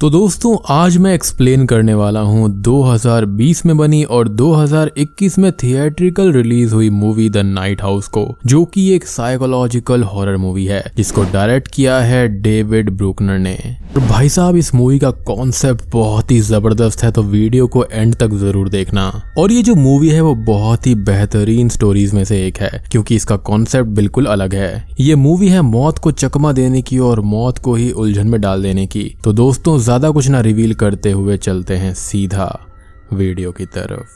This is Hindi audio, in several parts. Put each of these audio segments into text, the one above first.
तो दोस्तों, आज मैं एक्सप्लेन करने वाला हूँ 2020 में बनी और 2021 में थिएट्रिकल रिलीज़ हुई मूवी द नाइट हाउस को, जो कि एक साइकोलॉजिकल हॉरर मूवी है, जिसको डायरेक्ट किया है डेविड ब्रूकनर ने। और भाई साहब, इस मूवी का कॉन्सेप्ट बहुत ही ज़बरदस्त है तो वीडियो को एंड तक ज़रूर देखना। और ये जो मूवी है, वो बहुत ही बेहतरीन स्टोरीज में से एक है, क्योंकि इसका कॉन्सेप्ट बिल्कुल अलग है। ये मूवी है मौत को चकमा देने की और मौत को ही उलझन में डाल देने की। तो दोस्तों ज़्यादा कुछ ना रिवील करते हुए चलते हैं सीधा वीडियो की तरफ़।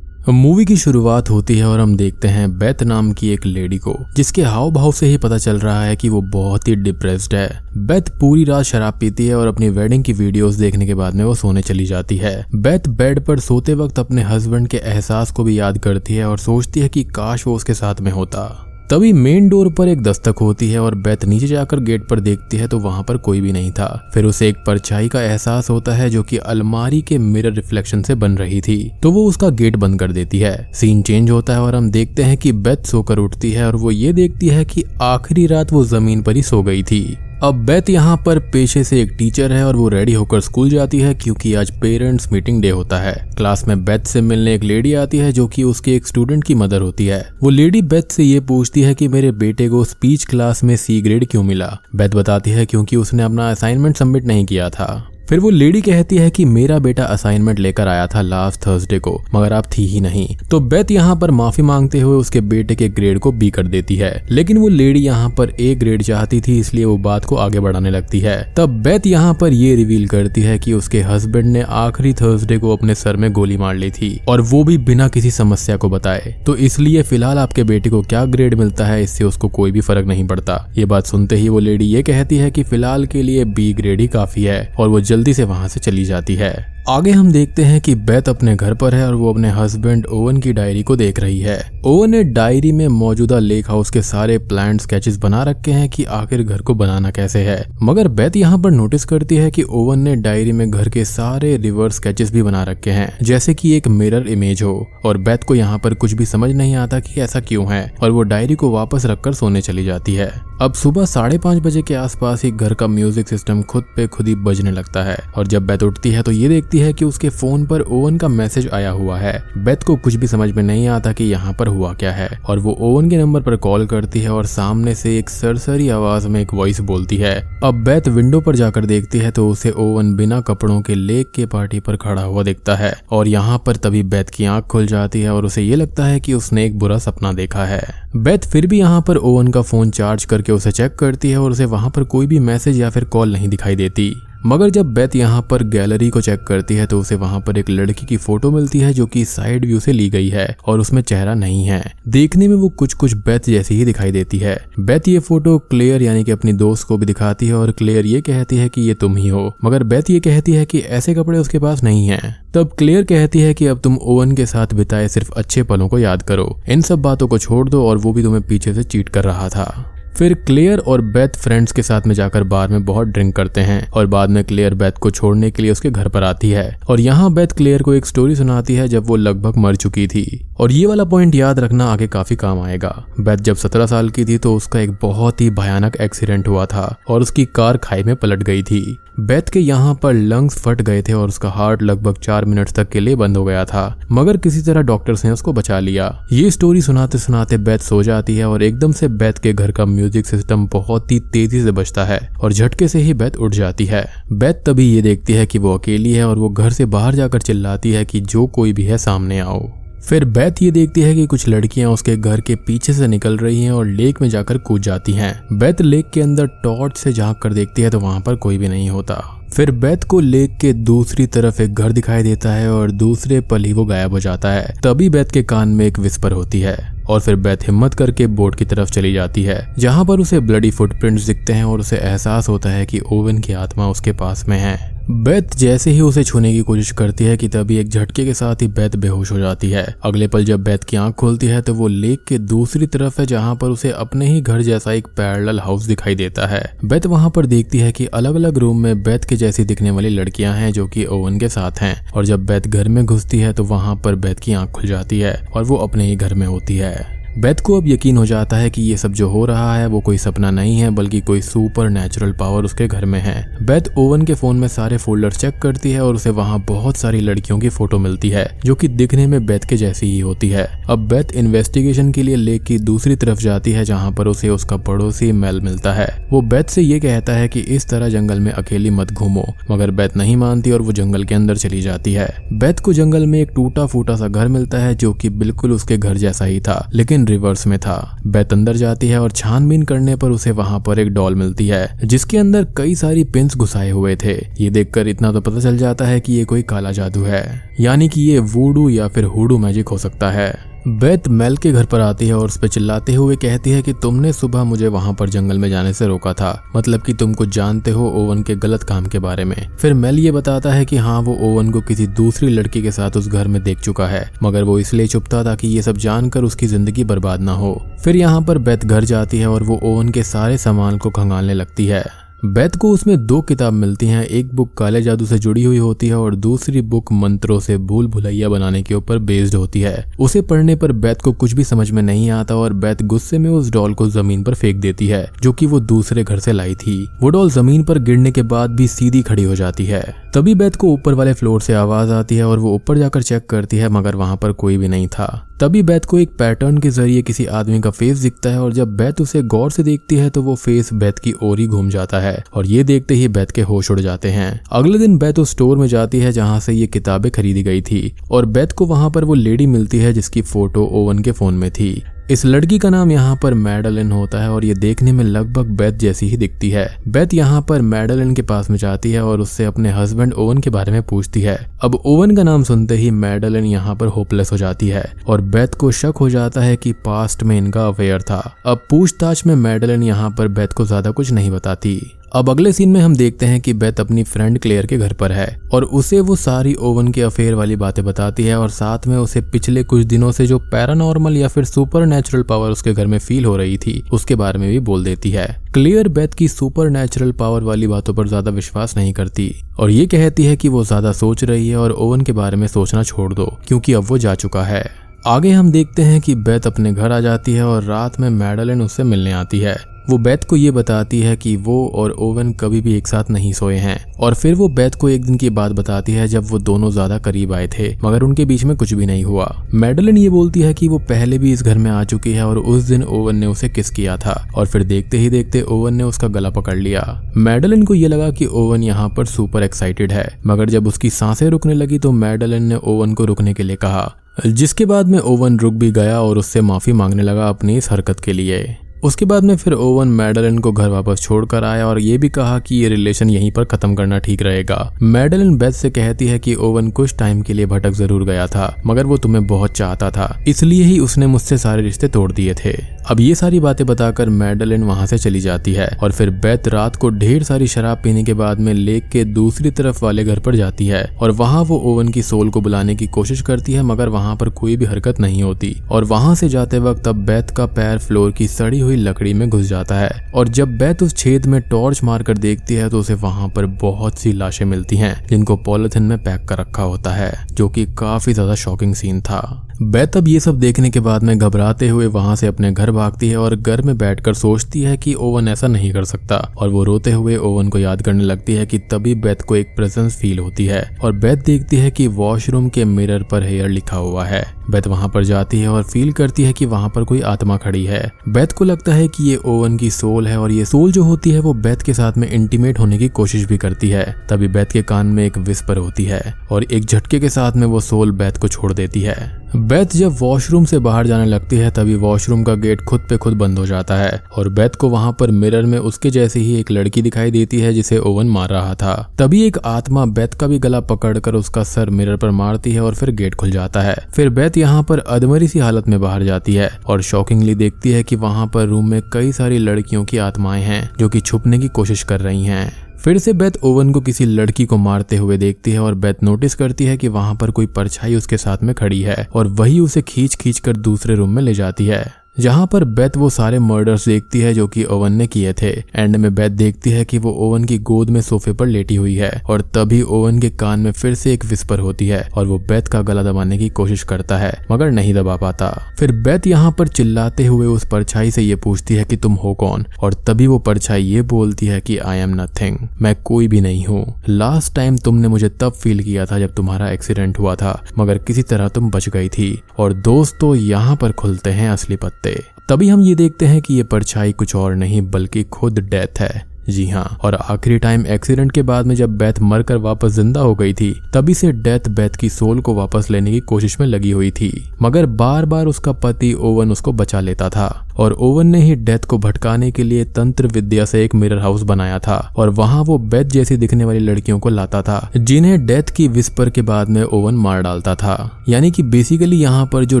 मूवी की शुरुआत होती है और हम देखते हैं बेथ नाम की एक लेडी को, जिसके हाव भाव से ही पता चल रहा है कि वो बहुत ही डिप्रेस्ड है। बेथ पूरी रात शराब पीती है और अपनी वेडिंग की वीडियोस देखने के बाद में वो सोने चली जाती है। बेथ बेड पर सोते वक्त अपने हस्बैंड के एहसास को भी याद करती है और सोचती है कि काश वो उसके साथ में होता। तभी मेन डोर पर एक दस्तक होती है और बेथ नीचे जाकर गेट पर देखती है तो वहाँ पर कोई भी नहीं था। फिर उसे एक परछाई का एहसास होता है जो कि अलमारी के मिरर रिफ्लेक्शन से बन रही थी। तो वो उसका गेट बंद कर देती है। सीन चेंज होता है और हम देखते हैं कि बेथ सोकर उठती है और वो ये देखती है कि आखिरी रात वो ज़मीन पर ही सो गई थी। अब बेथ यहाँ पर पेशे से एक टीचर है और वो रेडी होकर स्कूल जाती है क्योंकि आज पेरेंट्स मीटिंग डे होता है। क्लास में बेथ से मिलने एक लेडी आती है जो कि उसके एक स्टूडेंट की मदर होती है। वो लेडी बेथ से ये पूछती है कि मेरे बेटे को स्पीच क्लास में सी ग्रेड क्यों मिला? बेथ बताती है क्योंकि उसने अपना असाइनमेंट सबमिट नहीं किया था। फिर वो लेडी कहती है कि मेरा बेटा असाइनमेंट लेकर आया था लास्ट थर्सडे को, मगर आप थी ही नहीं। तो बेथ यहाँ पर माफ़ी मांगते हुए उसके बेटे के ग्रेड को बी कर देती है। लेकिन वो लेडी यहाँ पर ए ग्रेड चाहती थी, इसलिए वो बात को आगे बढ़ाने लगती है। तब बेथ यहाँ पर ये रिवील करती है कि उसके हस्बैंड ने आखिरी थर्सडे को अपने सर में गोली मार ली थी, और वो भी बिना किसी समस्या को बताए। तो इसलिए फ़िलहाल आपके बेटे को क्या ग्रेड मिलता है, इससे उसको कोई भी फ़र्क नहीं पड़ता। ये बात सुनते ही वो लेडी ये कहती है की फ़िलहाल के लिए बी ग्रेड ही काफ़ी है, और वो जल्दी से वहाँ से चली जाती है। आगे हम देखते हैं कि बेथ अपने घर पर है और वो अपने हस्बैंड ओवन की डायरी को देख रही है। ओवन ने डायरी में मौजूदा लेक हाउस के सारे प्लान स्केचेस बना रखे हैं कि आखिर घर को बनाना कैसे है। मगर बेथ यहाँ पर नोटिस करती है कि ओवन ने डायरी में घर के सारे रिवर्स स्केचेस भी बना रखे हैं, जैसे कि एक मिरर इमेज हो। और बेथ को यहाँ पर कुछ भी समझ नहीं आता कि ऐसा क्यों है, और वो डायरी को वापस रखकर सोने चली जाती है। अब सुबह साढ़े पाँच बजे के आसपास ही घर का म्यूज़िक सिस्टम खुद पे खुद ही बजने लगता है, और जब बेथ उठती है तो ये देखती है कि उसके फ़ोन पर ओवन का मैसेज आया हुआ है। बेथ को कुछ भी समझ में नहीं आता कि यहाँ पर हुआ क्या है। और वो ओवन के नंबर पर कॉल करती है और सामने से एक सरसरी आवाज़ में एक वॉइस बोलती है। अब बेथ विंडो पर जाकर देखती है तो उसे ओवन बिना कपड़ों के लेक के पार्टी पर खड़ा हुआ दिखता है। और यहाँ पर तभी बेथ की आँख खुल जाती है और उसे ये लगता है कि उसने एक बुरा सपना देखा है। बेथ फिर भी यहाँ पर ओवन का फ़ोन चार्ज करके उसे चेक करती है और उसे वहाँ पर कोई भी मैसेज या फिर कॉल नहीं दिखाई देती। मगर जब बेथ यहाँ पर गैलरी को चेक करती है तो उसे वहाँ पर एक लड़की की फ़ोटो मिलती है जो कि साइड व्यू से ली गई है और उसमें चेहरा नहीं है। देखने में वो कुछ कुछ बेथ जैसी ही दिखाई देती है। बेथ ये फ़ोटो क्लेयर यानी कि अपनी दोस्त को भी दिखाती है और क्लेयर ये कहती है कि ये तुम ही हो। मगर बेथ ये कहती है कि ऐसे कपड़े उसके पास नहीं है। तब क्लेयर कहती है कि अब तुम ओवन के साथ बिताए सिर्फ़ अच्छे पलों को याद करो। इन सब बातों को छोड़ दो और वो भी तुम्हें पीछे से चीट कर रहा था। फिर क्लेयर और बेथ फ्रेंड्स के साथ में जाकर बार में बहुत ड्रिंक करते हैं और बाद में क्लेयर बेथ को छोड़ने के लिए उसके घर पर आती है। और यहाँ बेथ क्लेयर को एक स्टोरी सुनाती है जब वो लगभग मर चुकी थी। और ये वाला पॉइंट याद रखना आगे काफ़ी काम आएगा। बेथ जब सत्रह साल की थी तो उसका एक बहुत ही भयानक एक्सीडेंट हुआ था और उसकी कार खाई में पलट गई थी। बेथ के यहाँ पर लंग्स फट गए थे और उसका हार्ट लगभग चार मिनट तक के लिए बंद हो गया था। मगर किसी तरह डॉक्टर्स ने उसको बचा लिया। ये स्टोरी सुनाते सुनाते बेथ सो जाती है और एकदम से बेथ के घर का म्यूज़िक सिस्टम बहुत ही तेज़ी से बचता है और झटके से ही बेथ उठ जाती है। बेथ तभी ये देखती है कि वो अकेली है और वो घर से बाहर जाकर चिल्लाती है कि जो कोई भी है सामने आओ। फिर बैथ ये देखती है कि कुछ लड़कियाँ उसके घर के पीछे से निकल रही हैं और लेक में जाकर कूद जाती हैं। बैथ लेक के अंदर टॉर्च से झाँक कर देखती है तो वहाँ पर कोई भी नहीं होता। फिर बैथ को लेक के दूसरी तरफ़ एक घर दिखाई देता है और दूसरे पल ही वो गायब हो जाता है। तभी बैथ के कान में एक विस्पर होती है। और फिर बैथ हिम्मत करके बोट की तरफ़ चली जाती है। जहाँ पर उसे ब्लडी फुटप्रिंट्स दिखते हैं और उसे एहसास होता है कि ओवन की आत्मा उसके पास में है। बेथ जैसे ही उसे छूने की कोशिश करती है कि तभी एक झटके के साथ ही बेथ बेहोश हो जाती है। अगले पल जब बेथ की आँख खोलती है तो वो लेक के दूसरी तरफ़ है, जहाँ पर उसे अपने ही घर जैसा एक पैरल हाउस दिखाई देता है। बेथ वहाँ पर देखती है कि अलग अलग रूम में बेथ के जैसी दिखने वाली लड़कियाँ हैं जो कि ओवन के साथ हैं। और जब बेथ घर में घुसती है तो वहाँ पर बेथ की आँख खुल जाती है और वो अपने ही घर में होती है। बेथ को अब यकीन हो जाता है कि ये सब जो हो रहा है, वो कोई सपना नहीं है, बल्कि कोई सुपर नेचुरल पावर उसके घर में है। बेथ ओवन के फ़ोन में सारे फोल्डर चेक करती है और उसे वहाँ बहुत सारी लड़कियों की फ़ोटो मिलती है, जो कि दिखने में बेथ के जैसी ही होती है। अब बेथ इन्वेस्टिगेशन के लिए लेक की दूसरी तरफ़ जाती है, जहाँ पर उसे उसका पड़ोसी मेल मिलता है। वो बेथ से ये कहता है की इस तरह जंगल में अकेली मत घूमो, मगर बेथ नहीं मानती और वो जंगल के अंदर चली जाती है। बेथ को जंगल में एक टूटा फूटा सा घर मिलता है, जो की बिल्कुल उसके घर जैसा ही था, लेकिन रिवर्स में था। बेथ अंदर जाती है और छानबीन करने पर उसे वहाँ पर एक डॉल मिलती है, जिसके अंदर कई सारी पिंस घुसाए हुए थे। ये देखकर इतना तो पता चल जाता है कि ये कोई काला जादू है, यानी कि ये वूडू या फिर हुडू मैजिक हो सकता है। बेथ मेल के घर पर आती है और उस पर चिल्लाते हुए कहती है कि तुमने सुबह मुझे वहाँ पर जंगल में जाने से रोका था मतलब कि तुम कुछ जानते हो ओवन के गलत काम के बारे में। फिर मेल ये बताता है कि हाँ वो ओवन को किसी दूसरी लड़की के साथ उस घर में देख चुका है, मगर वो इसलिए चुपता था कि ये सब जानकर उसकी ज़िंदगी बर्बाद ना हो। फिर यहाँ पर बेथ घर जाती है और वो ओवन के सारे सामान को खंगालने लगती है। बेथ को उसमें दो किताब मिलती हैं, एक बुक काले जादू से जुड़ी हुई होती है और दूसरी बुक मंत्रों से भूल भुलैया बनाने के ऊपर बेस्ड होती है। उसे पढ़ने पर बैत को कुछ भी समझ में नहीं आता और बैत गुस्से में उस डॉल को ज़मीन पर फेंक देती है, जो कि वो दूसरे घर से लाई थी। वो डॉल ज़मीन पर गिरने के बाद भी सीधी खड़ी हो जाती है। तभी बैत को ऊपर वाले फ्लोर से आवाज़ आती है और वो ऊपर जाकर चेक करती है, मगर वहाँ पर कोई भी नहीं था। तभी बैत को एक पैटर्न के ज़रिए किसी आदमी का फेस दिखता है और जब बैत उसे गौर से देखती है तो वो फेस बैत की ओर ही घूम जाता है और ये देखते ही बैत के होश उड़ जाते हैं। अगले दिन बैत उस स्टोर में जाती है जहाँ से ये किताबें खरीदी गई थी और बैत को वहाँ पर वो लेडी मिलती है जिसकी फ़ोटो ओवन के फ़ोन में थी। इस लड़की का नाम यहाँ पर मैडलिन होता है और ये देखने में लगभग बेथ जैसी ही दिखती है। बेथ यहाँ पर मैडलिन के पास में जाती है और उससे अपने हस्बैंड ओवन के बारे में पूछती है। अब ओवन का नाम सुनते ही मैडलिन यहाँ पर होपलेस हो जाती है और बेथ को शक हो जाता है कि पास्ट में इनका अफेयर था। अब पूछताछ में मैडलिन यहाँ पर बेथ को ज़्यादा कुछ नहीं बताती। अब अगले सीन में हम देखते हैं कि बेथ अपनी फ्रेंड क्लेयर के घर पर है और उसे वो सारी ओवन के अफेयर वाली बातें बताती है और साथ में उसे पिछले कुछ दिनों से जो पैरानॉर्मल या फिर सुपर पावर उसके घर में फील हो रही थी, उसके बारे में भी बोल देती है। क्लियर बेथ की सुपर नेचुरल पावर वाली बातों पर ज़्यादा विश्वास नहीं करती और ये कहती है कि वो ज़्यादा सोच रही है और ओवन के बारे में सोचना छोड़ दो, क्योंकि अब वो जा चुका है। आगे हम देखते हैं कि बेथ अपने घर आ जाती है और रात में मैडलिन उससे मिलने आती है। वो बेथ को ये बताती है कि वो और ओवन कभी भी एक साथ नहीं सोए हैं। और फिर वो बेथ को एक दिन की बात बताती है जब वो दोनों ज़्यादा करीब आए थे, मगर उनके बीच में कुछ भी नहीं हुआ। मेडलिन ये बोलती है कि वो पहले भी इस घर में आ चुकी है और उस दिन ओवन ने उसे किस किया था, और फिर देखते ही देखते ओवन ने उसका गला पकड़ लिया। मेडलिन को ये लगा कि ओवन यहाँ पर सुपर एक्साइटेड है, मगर जब उसकी साँसें रुकने लगी तो मेडलिन ने ओवन को रुकने के लिए कहा। जिसके बाद में ओवन रुक भी गया और उससे माफ़ी मांगने लगा अपनी इस हरकत के लिए। उसके बाद में फिर ओवन मैडलिन को घर वापस छोड़कर आया और ये भी कहा कि ये रिलेशन यहीं पर खत्म करना ठीक रहेगा। मैडलिन बेथ से कहती है कि ओवन कुछ टाइम के लिए भटक ज़रूर गया था, मगर वो तुम्हें बहुत चाहता था, इसलिए ही उसने मुझसे सारे रिश्ते तोड़ दिए थे। अब ये सारी बातें बताकर मैडलिन वहाँ से चली जाती है और फिर बेथ रात को ढेर सारी शराब पीने के बाद में लेक के दूसरी तरफ़ वाले घर पर जाती है और वहाँ वो ओवन की सोल को बुलाने की कोशिश करती है, मगर वहाँ पर कोई भी हरकत नहीं होती। और वहाँ से जाते वक्त अब बेथ का पैर फ्लोर की सड़ी हुई लकड़ी में घुस जाता है और जब बैत उस छेद में टॉर्च मारकर देखती है तो उसे वहाँ पर बहुत सी लाशें मिलती हैं, जिनको पॉलिथिन में पैक कर रखा होता है, जो कि काफ़ी ज़्यादा शॉकिंग सीन था। बेथ अब ये सब देखने के बाद में घबराते हुए वहाँ से अपने घर भागती है और घर में बैठकर सोचती है कि ओवन ऐसा नहीं कर सकता। और वो रोते हुए ओवन को याद करने लगती है कि तभी बैत को एक प्रेजेंस फील होती है। और बैत देखती है कि वॉशरूम के मिरर पर हेयर लिखा हुआ है। बैत वहाँ पर जाती है और फील करती है कि वहाँ पर कोई आत्मा खड़ी है। बैत को लगता है कि ये ओवन की सोल है और ये सोल जो होती है वो बैत के साथ में इंटीमेट होने की कोशिश भी करती है। तभी बैत के कान में एक विस्पर होती है और एक झटके के साथ में वो सोल बैत को छोड़ देती है। बेथ जब वॉशरूम से बाहर जाने लगती है, तभी वॉशरूम का गेट खुद पे खुद बंद हो जाता है और बेथ को वहाँ पर मिरर में उसके जैसी ही एक लड़की दिखाई देती है, जिसे ओवन मार रहा था। तभी एक आत्मा बेथ का भी गला पकड़कर उसका सर मिरर पर मारती है और फिर गेट खुल जाता है। फिर बेथ यहाँ पर अधमरी सी हालत में बाहर जाती है और शॉकिंगली देखती है की वहाँ पर रूम में कई सारी लड़कियों की आत्माएँ हैं, जो की छुपने की कोशिश कर रही हैं। फिर से बेथ ओवन को किसी लड़की को मारते हुए देखती है और बेथ नोटिस करती है कि वहाँ पर कोई परछाई उसके साथ में खड़ी है और वही उसे खींच खींच कर दूसरे रूम में ले जाती है। जहाँ पर बेथ वो सारे मर्डर्स देखती है जो कि ओवन ने किए थे। एंड में बेथ देखती है कि वो ओवन की गोद में सोफे पर लेटी हुई है और तभी ओवन के कान में फिर से एक विस्पर होती है और वो बेथ का गला दबाने की कोशिश करता है, मगर नहीं दबा पाता। फिर बेथ यहाँ पर चिल्लाते हुए उस परछाई से ये पूछती है कि तुम हो कौन? और तभी वो परछाई ये बोलती है कि आई एम नथिंग मैं कोई भी नहीं हूँ। लास्ट टाइम तुमने मुझे तब फील किया था जब तुम्हारा एक्सीडेंट हुआ था, मगर किसी तरह तुम बच गई थी। और दोस्तों, यहाँ पर खुलते हैं असली पत्ते। तभी हम ये देखते हैं कि ये परछाई कुछ और नहीं, बल्कि खुद डेथ है। जी हाँ और आखिरी टाइम एक्सीडेंट के बाद में जब बैथ मरकर वापस ज़िंदा हो गई थी, तभी से डेथ बैथ की सोल को वापस लेने की कोशिश में लगी हुई थी। मगर बार बार उसका पति ओवन उसको बचा लेता था, और ओवन ने ही डेथ को भटकाने के लिए तंत्र विद्या से एक मिरर हाउस बनाया था, और वहाँ वो बेथ जैसी दिखने वाली लड़कियों को लाता था, जिन्हें डेथ की विस्पर के बाद में ओवन मार डालता था। यानी कि बेसिकली यहाँ पर जो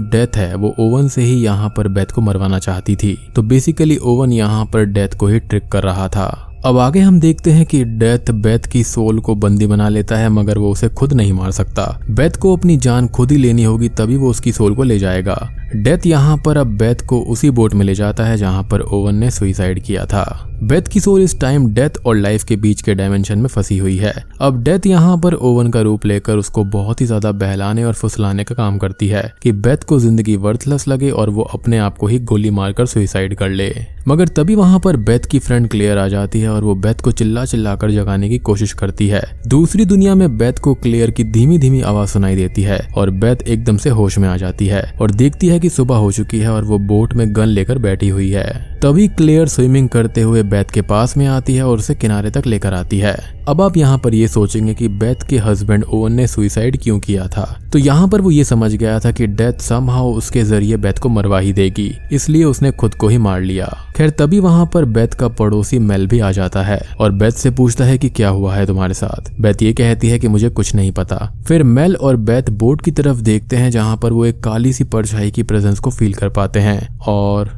डेथ है, वो ओवन से ही यहाँ पर बेथ को मरवाना चाहती थी। तो बेसिकली ओवन यहाँ पर डेथ को ही ट्रिक कर रहा था। अब आगे हम देखते हैं कि डेथ बेथ की सोल को बंदी बना लेता है, मगर वो उसे खुद नहीं मार सकता। बेथ को अपनी जान खुद ही लेनी होगी, तभी वो उसकी सोल को ले जाएगा। डेथ यहाँ पर अब बेथ को उसी बोट में ले जाता है, जहाँ पर ओवन ने सुइसाइड किया था। बेथ की सोल इस टाइम डेथ और लाइफ के बीच के डायमेंशन में फंसी हुई है। अब डेथ यहाँ पर ओवन का रूप लेकर उसको बहुत ही ज़्यादा बहलाने और फुसलाने का काम करती है कि बेथ को ज़िंदगी वर्थलेस लगे और वो अपने आप को ही गोली मारकर सुइसाइड कर ले। मगर तभी वहाँ पर बेथ की फ्रेंड क्लियर आ जाती है और वो बैथ को चिल्ला चिल्ला कर जगाने की कोशिश करती है। दूसरी दुनिया में बैथ को क्लेयर की धीमी धीमी आवाज़ सुनाई देती है और बैथ एकदम से होश में आ जाती है और देखती है की सुबह हो चुकी है और वो बोट में गन लेकर बैठी हुई है। तभी क्लियर स्विमिंग करते हुए बैथ के पास में आती है और उसे किनारे तक लेकर आती है। अब आप यहाँ पर ये सोचेंगे कि बेथ के हस्बैंड ओवन ने सुइसाइड क्यों किया था? तो यहाँ पर वो ये समझ गया था कि डेथ समहाउ उसके ज़रिए बेथ को मरवा ही देगी, इसलिए उसने खुद को ही मार लिया। खैर, तभी वहाँ पर बेथ का पड़ोसी मेल भी आ जाता है और बैथ से पूछता है कि क्या हुआ है तुम्हारे साथ? बेथ ये कहती है कि मुझे कुछ नहीं पता। फिर मेल और बेथ बोट की तरफ़ देखते हैं जहाँ पर वो एक काली सी परछाई की प्रेजेंस को फील कर पाते हैं और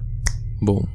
बूम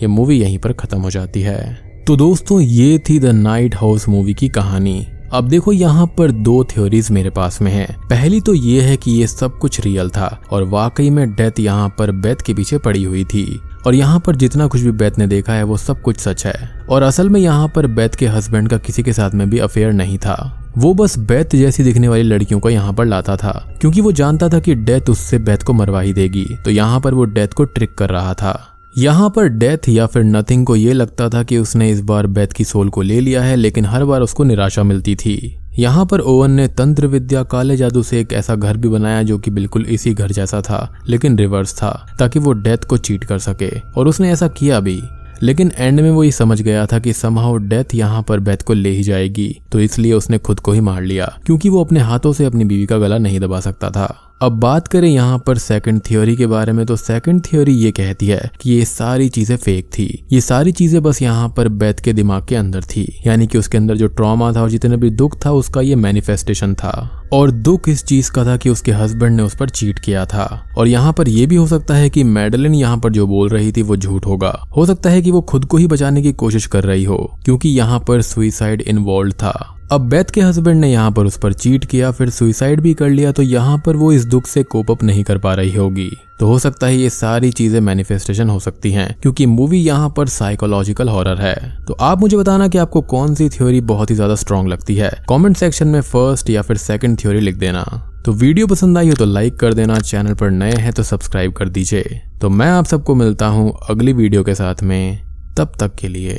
ये मूवी यहीं पर खत्म हो जाती है। तो दोस्तों, ये थी द नाइट हाउस मूवी की कहानी। अब देखो, यहाँ पर दो थ्योरीज मेरे पास में है। पहली तो ये है कि ये सब कुछ रियल था और वाकई में डेथ यहाँ पर बेथ के पीछे पड़ी हुई थी। और यहाँ पर जितना कुछ भी बेथ ने देखा है, वो सब कुछ सच है। और असल में यहाँ पर बेथ के हस्बैंड का किसी के साथ में भी अफेयर नहीं था। वो बस बेथ जैसी दिखने वाली लड़कियों को यहाँ पर लाता था, क्योंकि वो जानता था कि डेथ उससे बेथ को मरवा ही देगी। तो यहाँ पर वो डेथ को ट्रिक कर रहा था। यहाँ पर डेथ या फिर नथिंग को ये लगता था कि उसने इस बार बेथ की सोल को ले लिया है, लेकिन हर बार उसको निराशा मिलती थी। यहाँ पर ओवन ने तंत्र विद्या काले जादू से एक ऐसा घर भी बनाया जो कि बिल्कुल इसी घर जैसा था, लेकिन रिवर्स था, ताकि वो डेथ को चीट कर सके, और उसने ऐसा किया भी। लेकिन एंड में वो ये समझ गया था कि समहाउ डेथ यहाँ पर बेथ को ले ही जाएगी तो इसलिए उसने खुद को ही मार लिया, क्योंकि वो अपने हाथों से अपनी बीवी का गला नहीं दबा सकता था। अब बात करें यहाँ पर सेकंड थ्योरी के बारे में तो सेकंड थ्योरी ये कहती है कि ये सारी चीज़ें फेक थी। ये सारी चीज़ें बस यहाँ पर बेथ के दिमाग के अंदर थी। यानी कि उसके अंदर जो ट्रॉमा था और जितने भी दुख था, उसका ये मैनिफेस्टेशन था। और दुख इस चीज़ का था कि उसके हस्बैंड ने उस पर चीट किया था। और यहाँ पर यह भी हो सकता है कि मेडलिन यहाँ पर जो बोल रही थी, वो झूठ होगा। हो सकता है कि वो खुद को ही बचाने की कोशिश कर रही हो, क्योंकि यहाँ पर सुइसाइड इन्वॉल्व था। अब बेथ के हस्बैंड ने यहाँ पर उस पर चीट किया, फिर सुइसाइड भी कर लिया तो यहाँ पर वो इस दुख से कोप अप नहीं कर पा रही होगी। तो हो सकता है ये सारी चीज़ें मैनिफेस्टेशन हो सकती हैं, क्योंकि मूवी यहाँ पर साइकोलॉजिकल हॉरर है। तो आप मुझे बताना कि आपको कौन सी थ्योरी बहुत ही ज़्यादा स्ट्रॉन्ग लगती है? कमेंट सेक्शन में फ़र्स्ट या फिर सेकंड थ्योरी लिख देना। तो वीडियो पसंद आई हो तो लाइक कर देना चैनल पर नए हैं तो सब्सक्राइब कर दीजिए। तो मैं आप सबको मिलता हूँ अगली वीडियो के साथ में, तब तक के लिए।